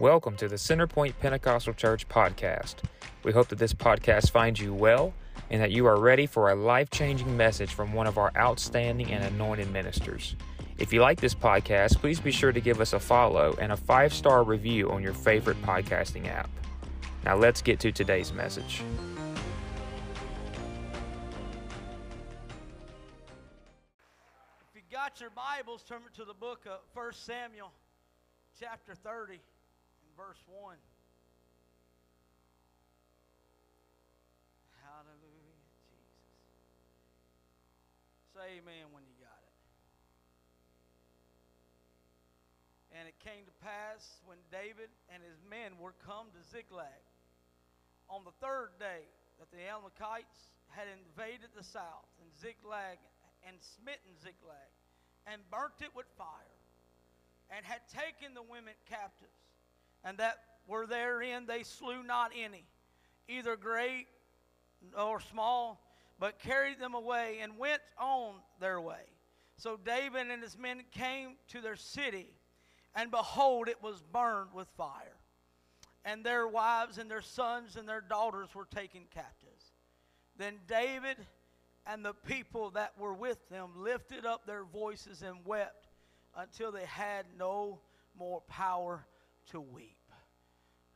Welcome to the Centerpoint Pentecostal Church podcast. We hope that this podcast finds you well and that you are ready for a life changing message from one of our outstanding and anointed ministers. If you like this podcast, please be sure to give us a follow and a five star review on your favorite podcasting app. Now, let's get to today's message. If you got your Bibles, turn to the book of 1 Samuel, chapter 30 verse 1. Hallelujah, Jesus. Say amen when you got it. And it came to pass when David and his men were come to Ziklag on the third day that the Amalekites had invaded the south and Ziklag and smitten Ziklag and burnt it with fire and had taken the women captives and that were therein they slew not any, either great or small, but carried them away and went on their way. So David and his men came to their city, and behold, it was burned with fire. And their wives and their sons and their daughters were taken captives. Then David and the people that were with them lifted up their voices and wept until they had no more power to weep.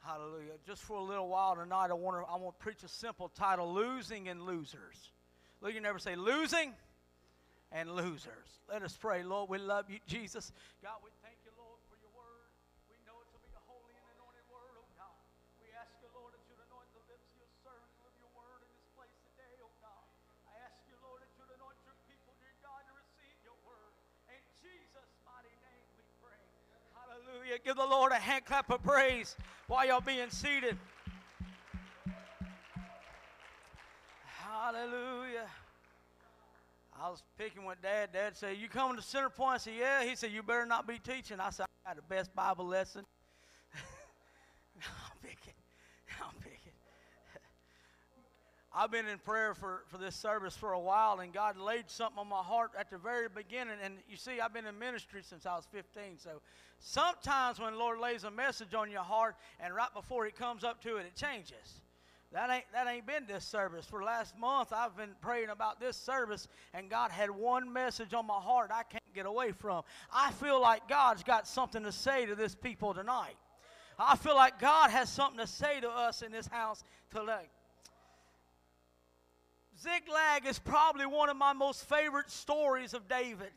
Hallelujah. Just for a little while tonight, I want to I want to preach a simple title: Losing and Losers. Look, you never say losing and losers. Let us pray. Lord, we love you, Jesus. God, we Hallelujah. Give the Lord a hand clap of praise while y'all being seated. Hallelujah. I was picking with Dad. Dad said, You coming to Center Point? I said, Yeah. He said, You better not be teaching. I said, I got the best Bible lesson. I've been in prayer for, for this service for a while, and God laid something on my heart at the very beginning. And you see, I've been in ministry since I was 15. So sometimes when the Lord lays a message on your heart, and right before He comes up to it, it changes. That ain't that ain't been this service. For last month, I've been praying about this service, and God had one message on my heart I can't get away from. I feel like God's got something to say to this people tonight. I feel like God has something to say to us in this house today. Ziklag is probably one of my most favorite stories of David.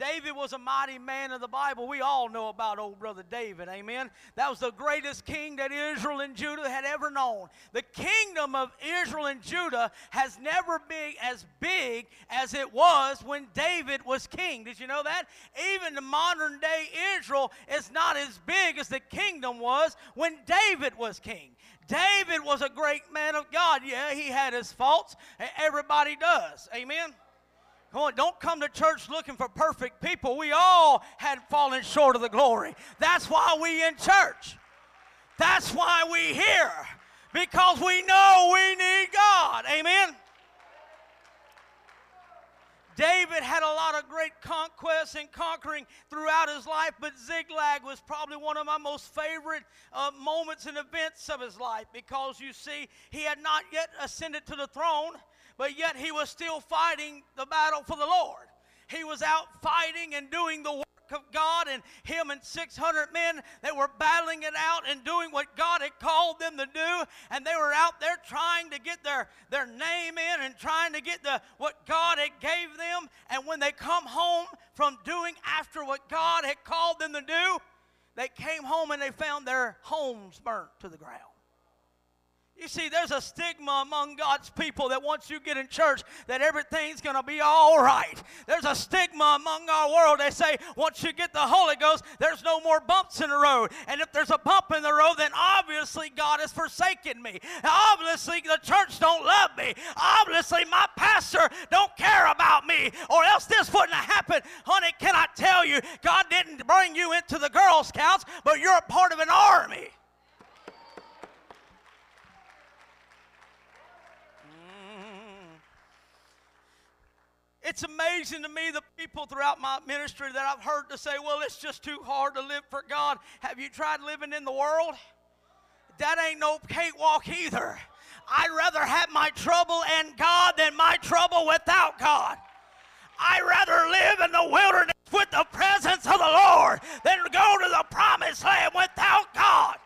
David was a mighty man of the Bible. We all know about old brother David. Amen. That was the greatest king that Israel and Judah had ever known. The kingdom of Israel and Judah has never been as big as it was when David was king. Did you know that? Even the modern day Israel is not as big as the kingdom was when David was king. David was a great man of God. Yeah, he had his faults. Everybody does. Amen. Come on, don't come to church looking for perfect people. We all had fallen short of the glory. That's why we in church. That's why we here. Because we know we need God. Amen. David had a lot of great conquests and conquering throughout his life, but Ziklag was probably one of my most favorite uh, moments and events of his life because you see, he had not yet ascended to the throne, but yet he was still fighting the battle for the Lord. He was out fighting and doing the work of God, and him and 600 men that were battling it out and doing what God had called them to do. And they were out there trying to get their, their name in and trying to get the what God had gave them. And when they come home from doing after what God had called them to do, they came home and they found their homes burnt to the ground. You see, there's a stigma among God's people that once you get in church, that everything's going to be all right. There's a stigma among our world. They say once you get the Holy Ghost, there's no more bumps in the road. And if there's a bump in the road, then obviously God has forsaken me. Obviously the church don't love me. Obviously my pastor don't care about me, or else this wouldn't have happened. Honey, can I tell you, God didn't bring you into the Girl Scouts, but you're a part of an army. It's amazing to me the people throughout my ministry that I've heard to say, well, it's just too hard to live for God. Have you tried living in the world? That ain't no cakewalk either. I'd rather have my trouble and God than my trouble without God. I'd rather live in the wilderness with the presence of the Lord than go to the promised land without God.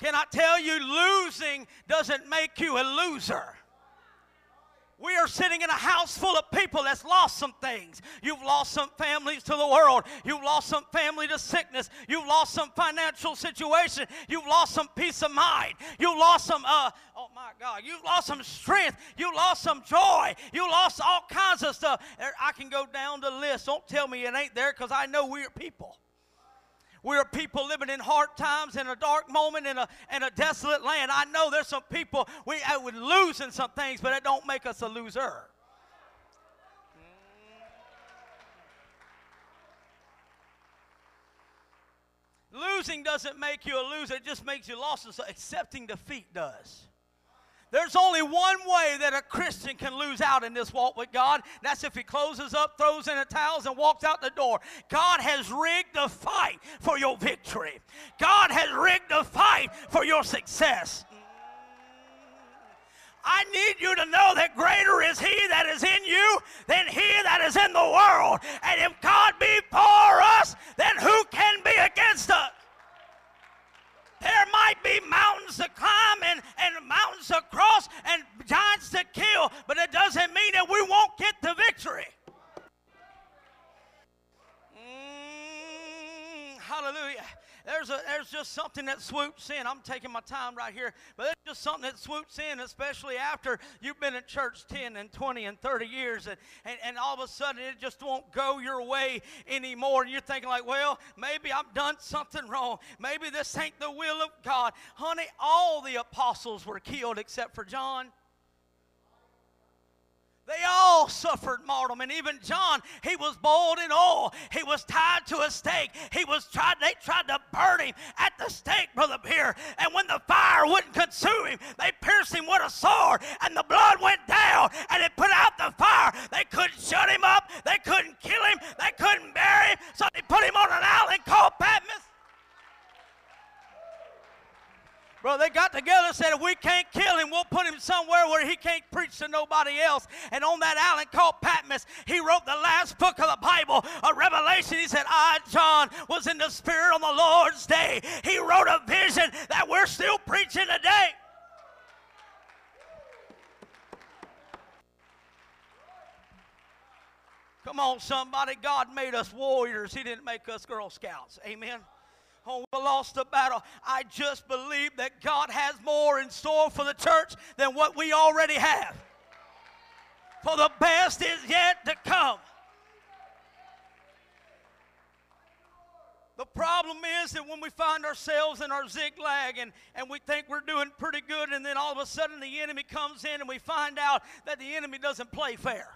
Can I tell you, losing doesn't make you a loser. We are sitting in a house full of people that's lost some things. You've lost some families to the world. You've lost some family to sickness. You've lost some financial situation. You've lost some peace of mind. You've lost some, uh, oh my God, you've lost some strength. You lost some joy. You lost all kinds of stuff. I can go down the list. Don't tell me it ain't there because I know we're people. We are people living in hard times, in a dark moment, in a, in a desolate land. I know there's some people we uh, I would losing some things, but it don't make us a loser. Losing doesn't make you a loser, it just makes you lost. So accepting defeat does. There's only one way that a Christian can lose out in this walk with God. That's if he closes up, throws in the towels, and walks out the door. God has rigged the fight for your victory. God has rigged the fight for your success. I need you to know that greater is He that is in you than He that is in the world. And if God be for us, then who can be against us? There might be mountains to climb and, and mountains to cross and just something that swoops in. I'm taking my time right here, but it's just something that swoops in, especially after you've been in church 10 and 20 and 30 years, and, and, and all of a sudden it just won't go your way anymore. And you're thinking, like, well, maybe I've done something wrong. Maybe this ain't the will of God. Honey, all the apostles were killed except for John. They all suffered martyrdom, and even John, he was boiled in oil. He was tied to a stake. He was tried. They tried to burn him at the stake, brother Pierre. And when the fire wouldn't consume him, they pierced him with a sword, and the blood went down, and it put out the fire. They couldn't shut him up. They couldn't kill him. They couldn't bury him. So they put him on an island called Patmos. Bro, they got together and said, if we can't kill him, we'll put him somewhere where he can't preach to nobody else. And on that island called Patmos, he wrote the last book of the Bible, a revelation. He said, I, John, was in the Spirit on the Lord's day. He wrote a vision that we're still preaching today. Come on, somebody. God made us warriors. He didn't make us Girl Scouts. Amen oh, we lost the battle. I just believe that God has more in store for the church than what we already have. For the best is yet to come. The problem is that when we find ourselves in our Ziklag and, and we think we're doing pretty good, and then all of a sudden the enemy comes in and we find out that the enemy doesn't play fair.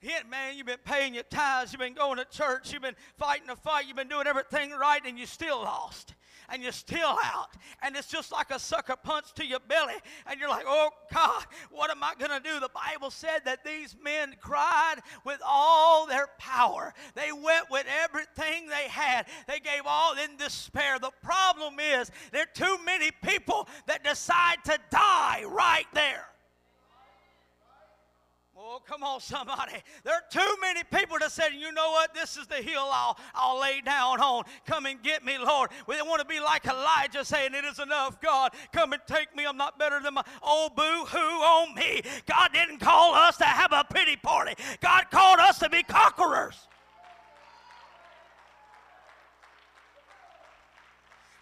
Hit, man, you've been paying your tithes, you've been going to church, you've been fighting the fight, you've been doing everything right, and you're still lost. And you're still out. And it's just like a sucker punch to your belly. And you're like, oh God, what am I going to do? The Bible said that these men cried with all their power. They went with everything they had. They gave all in despair. The problem is there are too many people that decide to die right there. Oh, come on, somebody. There are too many people that said, you know what? This is the hill I'll, I'll lay down on. Come and get me, Lord. We don't want to be like Elijah saying, it is enough, God. Come and take me. I'm not better than my oh, old boo hoo on me. God didn't call us to have a pity party. God called us to be conquerors.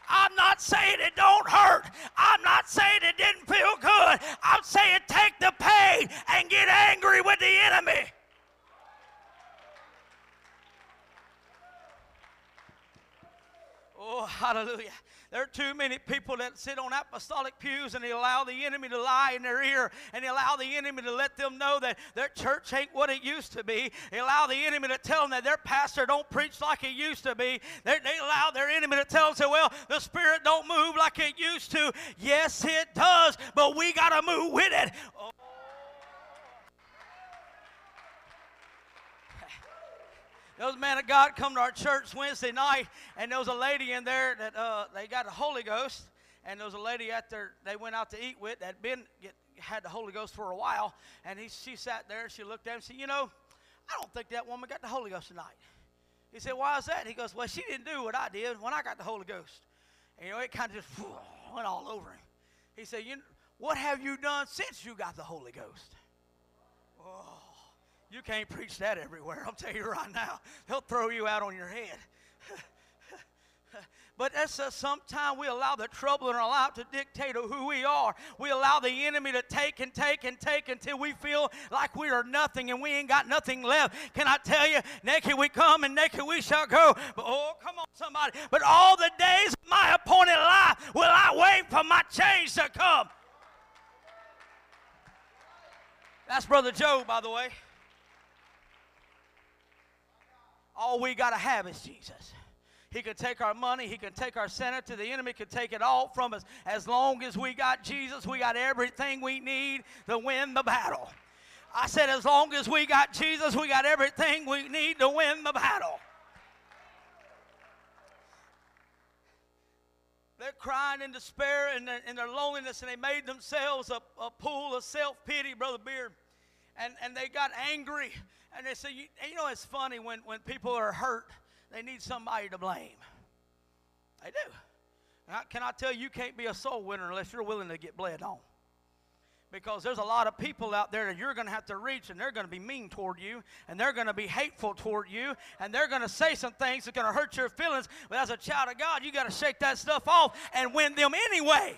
I'm not saying it don't hurt. I'm not saying it didn't feel good. I'm saying take the pain and get angry with the enemy. Oh, hallelujah. There are too many people that sit on apostolic pews and they allow the enemy to lie in their ear and they allow the enemy to let them know that their church ain't what it used to be. They allow the enemy to tell them that their pastor don't preach like it used to be. They, they allow their enemy to tell them, well, the Spirit don't move like it used to. Yes, it does, but we got to move with it. Was a man of God come to our church Wednesday night, and there was a lady in there that uh, they got the Holy Ghost, and there was a lady out there they went out to eat with that been get, had the Holy Ghost for a while, and he, she sat there and she looked at him and said, "You know, I don't think that woman got the Holy Ghost tonight." He said, "Why is that?" He goes, "Well, she didn't do what I did when I got the Holy Ghost." And you know, it kind of just went all over him. He said, "You, what have you done since you got the Holy Ghost?" Oh. You can't preach that everywhere. I'll tell you right now. They'll throw you out on your head. but that's uh, sometimes we allow the trouble in our life to dictate who we are. We allow the enemy to take and take and take until we feel like we are nothing and we ain't got nothing left. Can I tell you, naked we come and naked we shall go. But oh, come on, somebody. But all the days of my appointed life will I wait for my change to come. That's Brother Joe, by the way. All we got to have is Jesus. He can take our money. He can take our center to The enemy can take it all from us. As long as we got Jesus, we got everything we need to win the battle. I said, as long as we got Jesus, we got everything we need to win the battle. They're crying in despair and in their loneliness, and they made themselves a, a pool of self pity, Brother Beard. And, and they got angry and they said, you, you know, it's funny when, when people are hurt, they need somebody to blame. They do. Can I tell you, you can't be a soul winner unless you're willing to get bled on. Because there's a lot of people out there that you're going to have to reach, and they're going to be mean toward you, and they're going to be hateful toward you, and they're going to say some things that's going to hurt your feelings. But as a child of God, you got to shake that stuff off and win them anyway.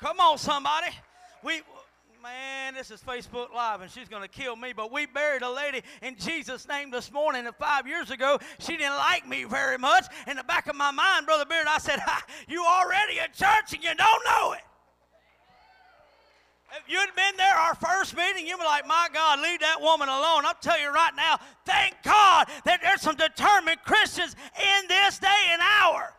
Come on, somebody. We man, this is Facebook Live and she's going to kill me. But we buried a lady in Jesus' name this morning. And five years ago, she didn't like me very much. In the back of my mind, Brother Beard, I said, You already at church and you don't know it. If you'd been there our first meeting, you'd be like, My God, leave that woman alone. I'll tell you right now, thank God that there's some determined Christians in this day and hour.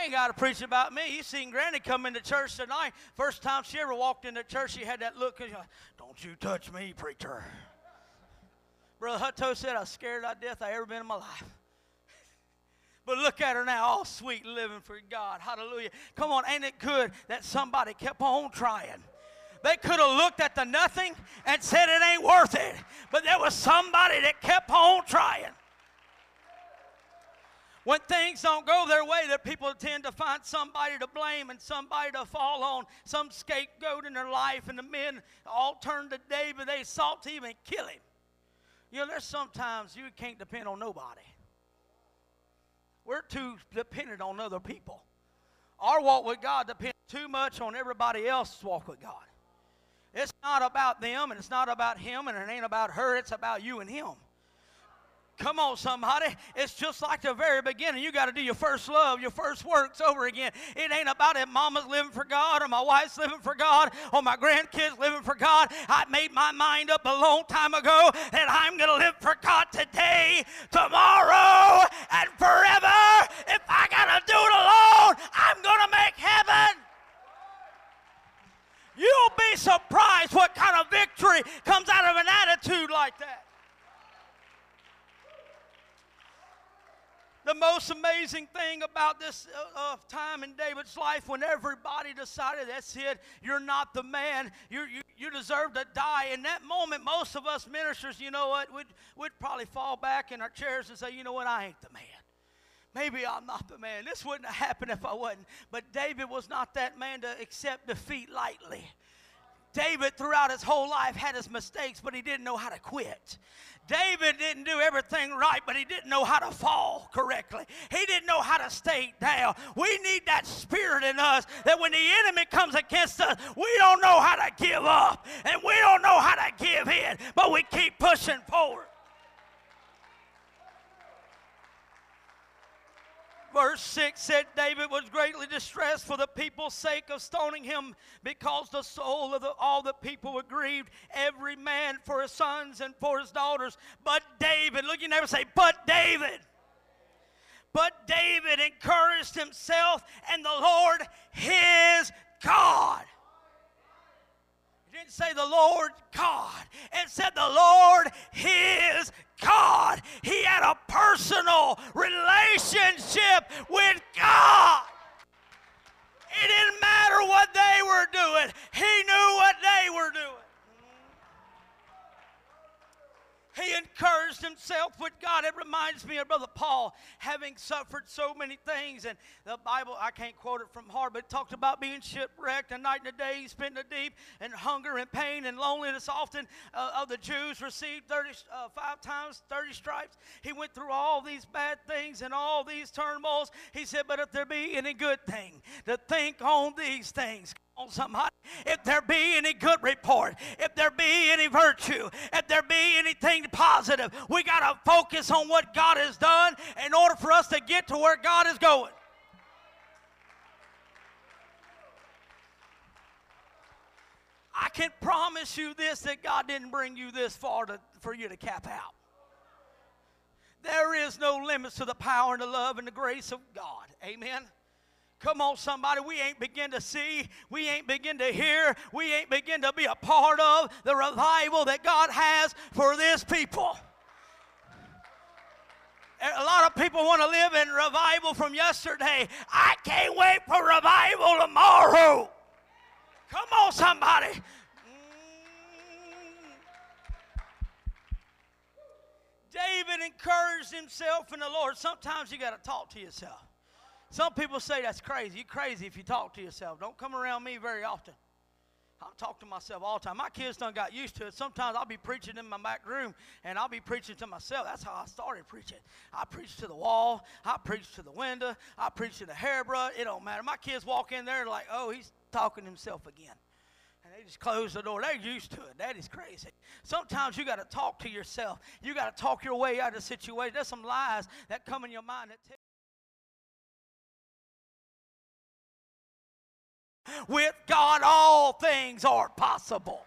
I ain't got to preach about me. You seen Granny come into church tonight. First time she ever walked into church, she had that look. Don't you touch me, preacher. Brother Hutto said, I was scared to death I ever been in my life. But look at her now, all sweet living for God. Hallelujah. Come on, ain't it good that somebody kept on trying? They could have looked at the nothing and said it ain't worth it. But there was somebody that kept on trying. When things don't go their way, that people tend to find somebody to blame and somebody to fall on, some scapegoat in their life, and the men all turn to David. They sought to even kill him. You know, there's sometimes you can't depend on nobody. We're too dependent on other people. Our walk with God depends too much on everybody else's walk with God. It's not about them and it's not about him and it ain't about her, it's about you and him. Come on, somebody. It's just like the very beginning. You got to do your first love, your first works over again. It ain't about if mama's living for God or my wife's living for God or my grandkids living for God. I made my mind up a long time ago that I'm going to live for God today, tomorrow, and forever. If I got to do it alone, I'm going to make heaven. You'll be surprised what kind of victory comes out of an attitude like that. The most amazing thing about this uh, time in David's life when everybody decided that's it, you're not the man, you you, you deserve to die. In that moment, most of us ministers, you know what, we'd, we'd probably fall back in our chairs and say, you know what, I ain't the man. Maybe I'm not the man. This wouldn't have happened if I wasn't. But David was not that man to accept defeat lightly. David, throughout his whole life, had his mistakes, but he didn't know how to quit. David didn't do everything right, but he didn't know how to fall correctly. He didn't know how to stay down. We need that spirit in us that when the enemy comes against us, we don't know how to give up and we don't know how to give in, but we keep pushing forward. Verse 6 said David was greatly distressed for the people's sake of stoning him because the soul of the, all the people were grieved, every man for his sons and for his daughters. But David, look, you never say, but David. But David encouraged himself and the Lord his God. Didn't say the Lord God. It said the Lord his God. He had a personal relationship with God. It didn't matter what they were doing, he knew what they were doing. Himself with God. It reminds me of Brother Paul having suffered so many things. And the Bible, I can't quote it from heart, but talked about being shipwrecked, a night and a day spent in the deep, and hunger and pain and loneliness. Often uh, of the Jews received 35 uh, times 30 stripes. He went through all these bad things and all these turmoils. He said, But if there be any good thing, to think on these things on somebody. If there be any good report, if there be any virtue, if there be anything positive, we got to focus on what God has done in order for us to get to where God is going. I can promise you this that God didn't bring you this far to, for you to cap out. There is no limits to the power and the love and the grace of God. Amen. Come on, somebody. We ain't begin to see. We ain't begin to hear. We ain't begin to be a part of the revival that God has for this people. A lot of people want to live in revival from yesterday. I can't wait for revival tomorrow. Come on, somebody. Mm. David encouraged himself in the Lord. Sometimes you got to talk to yourself. Some people say that's crazy. You're crazy if you talk to yourself. Don't come around me very often. I talk to myself all the time. My kids done got used to it. Sometimes I'll be preaching in my back room and I'll be preaching to myself. That's how I started preaching. I preach to the wall. I preach to the window. I preach to the hairbrush. It don't matter. My kids walk in there like, oh, he's talking to himself again. And they just close the door. They're used to it. That is crazy. Sometimes you got to talk to yourself. You got to talk your way out of the situation. There's some lies that come in your mind that tell With God, all things are possible.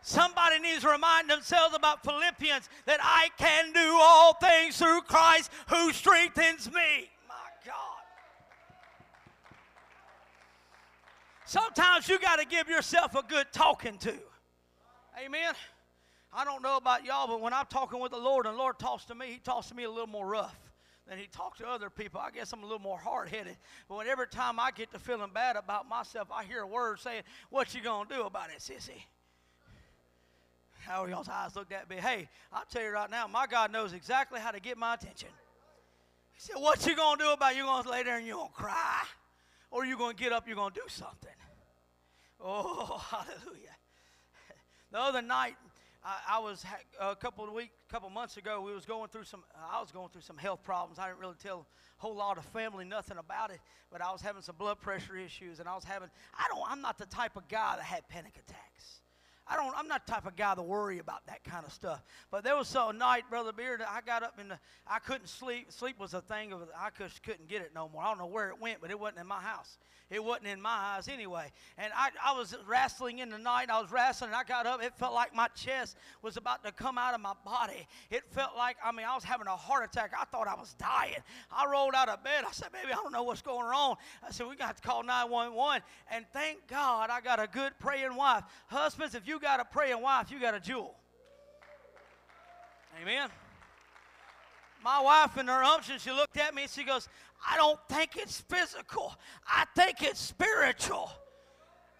Somebody needs to remind themselves about Philippians that I can do all things through Christ who strengthens me. My God. Sometimes you got to give yourself a good talking to. Amen. I don't know about y'all, but when I'm talking with the Lord and the Lord talks to me, He talks to me a little more rough than he talks to other people. I guess I'm a little more hard headed. But when every time I get to feeling bad about myself, I hear a word saying, What you gonna do about it, sissy? How y'all's eyes looked at me? Hey, I'll tell you right now, my God knows exactly how to get my attention. He said, What you gonna do about it? You gonna lay there and you're gonna cry? Or you gonna get up, you're gonna do something. Oh, hallelujah. The other night, I, I was a couple of weeks, couple months ago. We was going through some. I was going through some health problems. I didn't really tell a whole lot of family nothing about it, but I was having some blood pressure issues, and I was having. I don't. I'm not the type of guy that had panic attacks. I don't. I'm not the type of guy to worry about that kind of stuff. But there was some night, brother Beard, I got up and uh, I couldn't sleep. Sleep was a thing of. I just couldn't get it no more. I don't know where it went, but it wasn't in my house. It wasn't in my eyes anyway. And I, I was wrestling in the night. I was wrestling, and I got up. It felt like my chest was about to come out of my body. It felt like, I mean, I was having a heart attack. I thought I was dying. I rolled out of bed. I said, baby, I don't know what's going on. I said, we got to call 911. And thank God I got a good praying wife. Husbands, if you got a praying wife, you got a jewel. Amen. My wife in her unction, she looked at me and she goes, I don't think it's physical. I think it's spiritual.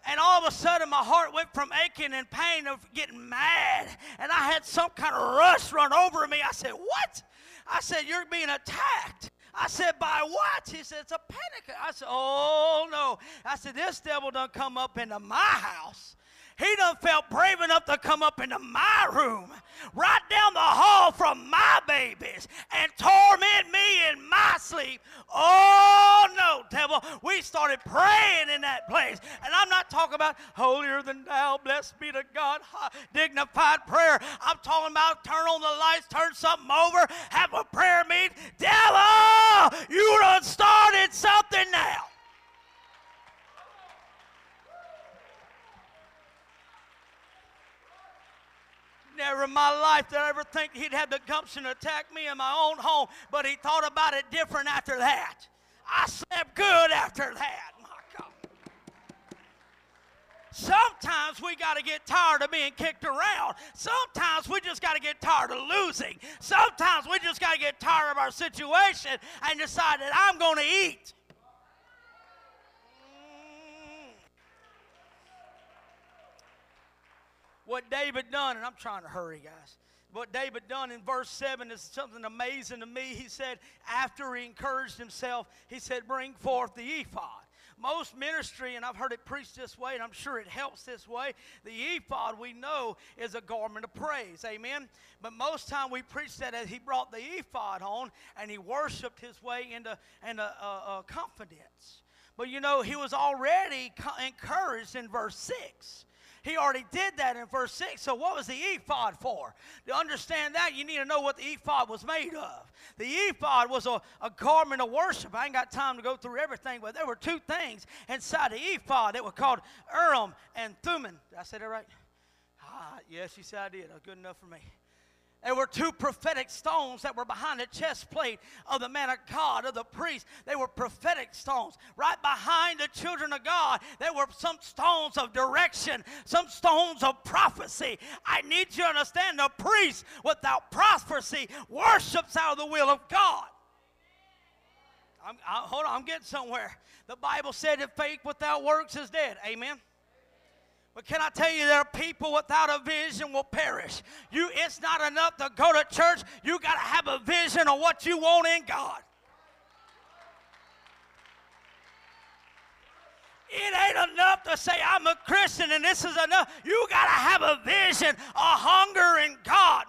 And all of a sudden, my heart went from aching and pain of getting mad. And I had some kind of rush run over me. I said, What? I said, You're being attacked. I said, By what? He said, It's a panic. I said, Oh, no. I said, This devil done come up into my house He done felt brave enough to come up into my room, right down the hall from my babies, and torment me in my sleep. Oh no, devil. We started praying in that place. And I'm not talking about holier than thou, blessed be to God, dignified prayer. I'm talking about turn on the lights, turn something over, have a prayer meet. Devil, you done started something now. Never in my life did I ever think he'd have the gumption to attack me in my own home, but he thought about it different after that. I slept good after that. My God. Sometimes we got to get tired of being kicked around. Sometimes we just got to get tired of losing. Sometimes we just got to get tired of our situation and decide that I'm going to eat. What David done, and I'm trying to hurry, guys. What David done in verse 7 is something amazing to me. He said, after he encouraged himself, he said, Bring forth the ephod. Most ministry, and I've heard it preached this way, and I'm sure it helps this way. The ephod we know is a garment of praise. Amen. But most time we preach that as he brought the ephod on and he worshiped his way into, into uh, uh, confidence. But you know, he was already encouraged in verse 6. He already did that in verse 6. So, what was the ephod for? To understand that, you need to know what the ephod was made of. The ephod was a, a garment of worship. I ain't got time to go through everything, but there were two things inside the ephod that were called Urim and Thummim. Did I say that right? Ah, yes, you said I did. Good enough for me. There were two prophetic stones that were behind the chest plate of the man of God, of the priest. They were prophetic stones. Right behind the children of God, there were some stones of direction, some stones of prophecy. I need you to understand the priest without prophecy worships out of the will of God. I'm, I, hold on, I'm getting somewhere. The Bible said that faith without works is dead. Amen. But can I tell you, there are people without a vision will perish. You, it's not enough to go to church. You got to have a vision of what you want in God. It ain't enough to say I'm a Christian and this is enough. You got to have a vision, a hunger in God.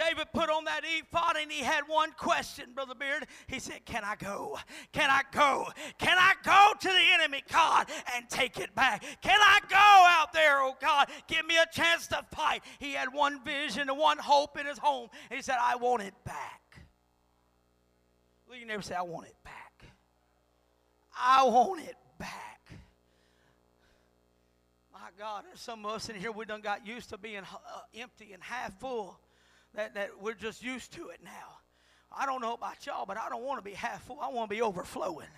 David put on that ephod and he had one question, Brother Beard. He said, Can I go? Can I go? Can I go to the enemy, God, and take it back? Can I go out there, oh God? Give me a chance to fight. He had one vision and one hope in his home. He said, I want it back. Will you never say, I want it back? I want it back. My God, there's some of us in here, we done got used to being uh, empty and half full that, that we're just used to it now. I don't know about y'all, but I don't want to be half full. I want to be overflowing.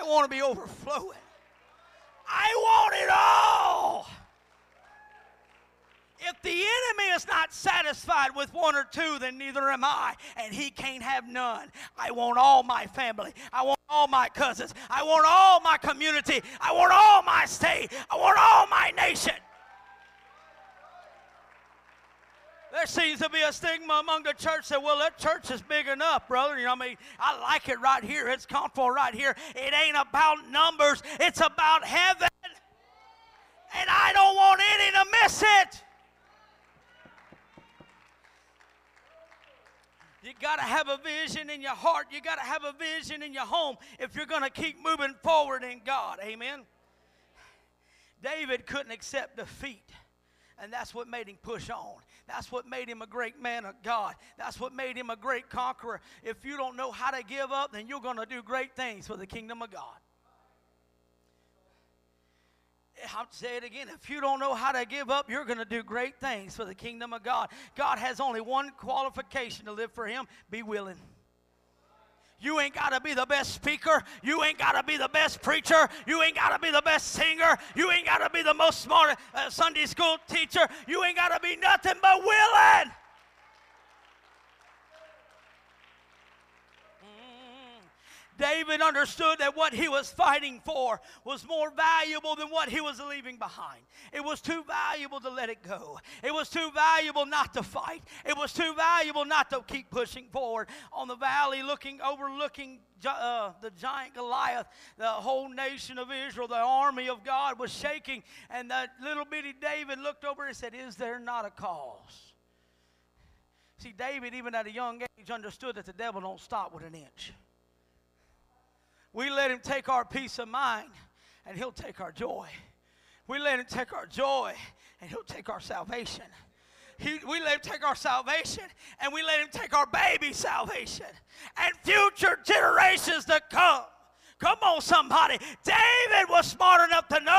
I want to be overflowing. I want it all. If the enemy is not satisfied with one or two, then neither am I, and he can't have none. I want all my family. I want all my cousins. I want all my community. I want all my state. I want all my nation. There seems to be a stigma among the church that, well, that church is big enough, brother. You know, I mean, I like it right here. It's comfortable right here. It ain't about numbers, it's about heaven. And I don't want any to miss it. You got to have a vision in your heart. You got to have a vision in your home if you're going to keep moving forward in God. Amen. David couldn't accept defeat. And that's what made him push on. That's what made him a great man of God. That's what made him a great conqueror. If you don't know how to give up, then you're going to do great things for the kingdom of God. I'll say it again. If you don't know how to give up, you're going to do great things for the kingdom of God. God has only one qualification to live for Him be willing. You ain't got to be the best speaker. You ain't got to be the best preacher. You ain't got to be the best singer. You ain't got to be the most smart uh, Sunday school teacher. You ain't got to be nothing but willing. David understood that what he was fighting for was more valuable than what he was leaving behind. It was too valuable to let it go. It was too valuable not to fight. It was too valuable not to keep pushing forward. On the valley, looking, overlooking uh, the giant Goliath, the whole nation of Israel, the army of God was shaking, and that little bitty David looked over and said, Is there not a cause? See, David, even at a young age, understood that the devil don't stop with an inch. We let him take our peace of mind, and he'll take our joy. We let him take our joy, and he'll take our salvation. He, we let him take our salvation, and we let him take our baby salvation, and future generations to come. Come on, somebody. David was smart enough to know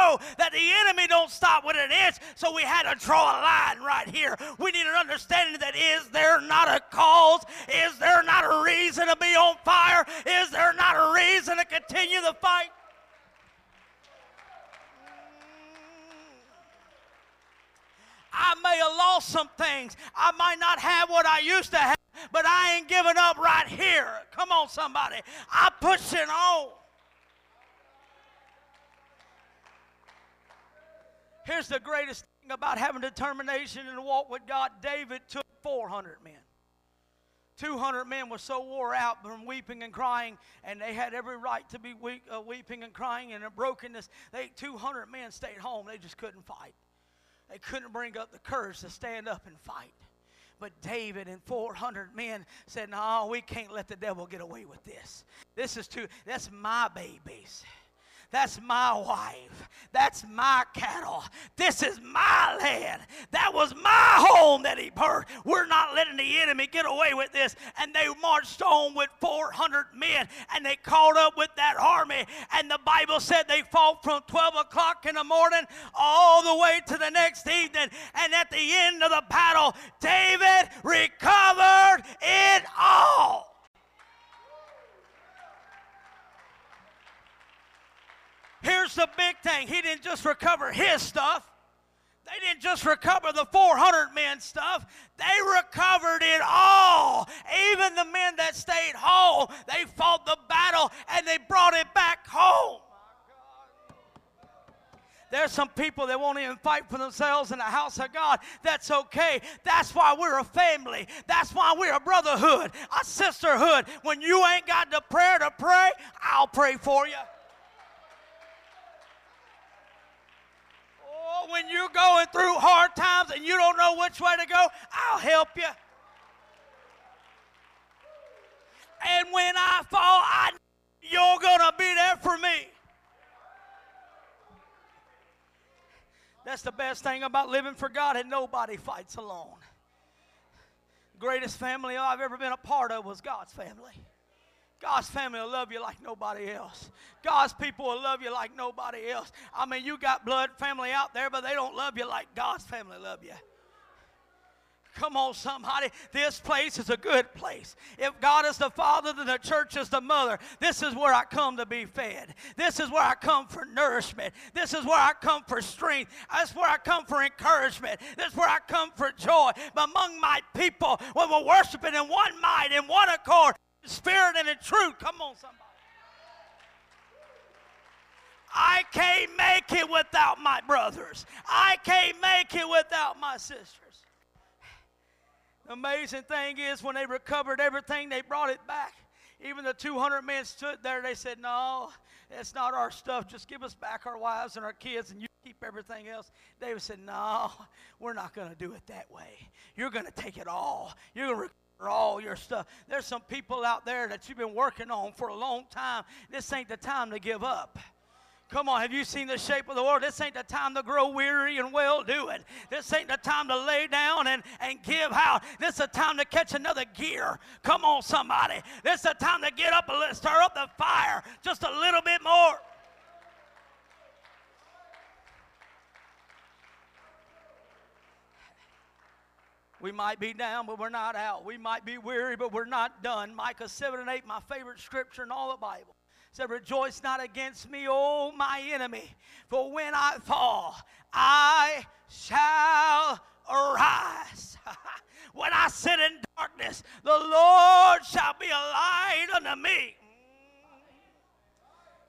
don't stop with an inch, so we had to draw a line right here. We need an understanding that is there not a cause? Is there not a reason to be on fire? Is there not a reason to continue the fight? I may have lost some things. I might not have what I used to have, but I ain't giving up right here. Come on, somebody. I'm pushing on. Here's the greatest thing about having determination and walk with God. David took 400 men. 200 men were so wore out from weeping and crying, and they had every right to be weep, uh, weeping and crying and a brokenness. They 200 men stayed home. They just couldn't fight. They couldn't bring up the courage to stand up and fight. But David and 400 men said, No, we can't let the devil get away with this. This is too, that's my babies. That's my wife. That's my cattle. This is my land. That was my home that he burned. We're not letting the enemy get away with this. And they marched on with 400 men and they caught up with that army. And the Bible said they fought from 12 o'clock in the morning all the way to the next evening. And at the end of the battle, David recovered it all. Here's the big thing He didn't just recover his stuff. They didn't just recover the 400 men stuff, they recovered it all. Even the men that stayed home, they fought the battle and they brought it back home. There's some people that won't even fight for themselves in the house of God. That's okay. That's why we're a family. That's why we're a brotherhood, a sisterhood. When you ain't got the prayer to pray, I'll pray for you. When you're going through hard times and you don't know which way to go, I'll help you. And when I fall, I you're going to be there for me. That's the best thing about living for God, and nobody fights alone. Greatest family I've ever been a part of was God's family. God's family will love you like nobody else. God's people will love you like nobody else. I mean, you got blood family out there, but they don't love you like God's family love you. Come on, somebody. This place is a good place. If God is the father, then the church is the mother. This is where I come to be fed. This is where I come for nourishment. This is where I come for strength. That's where I come for encouragement. This is where I come for joy. But among my people, when we're worshiping in one mind, in one accord, spirit and in truth. Come on, somebody. I can't make it without my brothers. I can't make it without my sisters. The amazing thing is, when they recovered everything, they brought it back. Even the 200 men stood there. They said, No, it's not our stuff. Just give us back our wives and our kids, and you keep everything else. David said, No, we're not going to do it that way. You're going to take it all. You're going to all your stuff. There's some people out there that you've been working on for a long time. This ain't the time to give up. Come on, have you seen the shape of the world? This ain't the time to grow weary and well doing. This ain't the time to lay down and, and give out. This is the time to catch another gear. Come on, somebody. This is the time to get up and stir up the fire just a little bit more. We might be down, but we're not out. We might be weary, but we're not done. Micah 7 and 8, my favorite scripture in all the Bible, said, Rejoice not against me, O my enemy, for when I fall, I shall arise. when I sit in darkness, the Lord shall be a light unto me. Mm.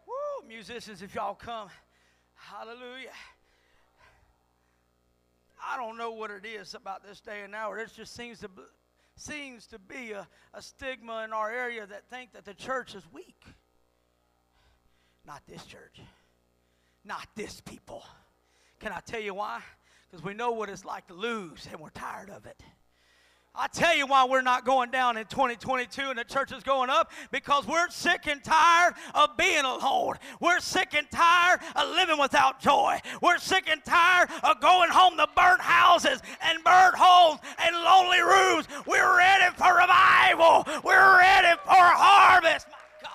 Woo, musicians, if y'all come. Hallelujah. I don't know what it is about this day and hour. It just seems to seems to be a, a stigma in our area that think that the church is weak. Not this church. Not this people. Can I tell you why? Because we know what it's like to lose and we're tired of it. I tell you why we're not going down in 2022 and the church is going up because we're sick and tired of being alone. We're sick and tired of living without joy. We're sick and tired of going home to burnt houses and burnt homes and lonely rooms. We're ready for revival. We're ready for harvest. My God.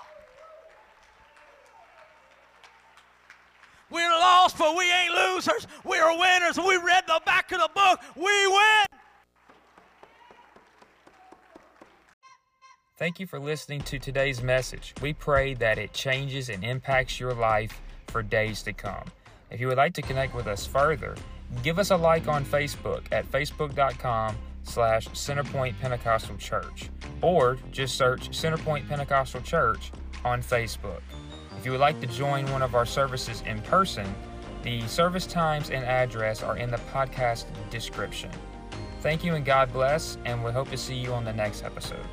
We're lost, but we ain't losers. We are winners. We read the back of the book. We win. Thank you for listening to today's message. We pray that it changes and impacts your life for days to come. If you would like to connect with us further, give us a like on Facebook at facebook.com slash Centerpoint Pentecostal Church or just search Centerpoint Pentecostal Church on Facebook. If you would like to join one of our services in person, the service times and address are in the podcast description. Thank you and God bless, and we hope to see you on the next episode.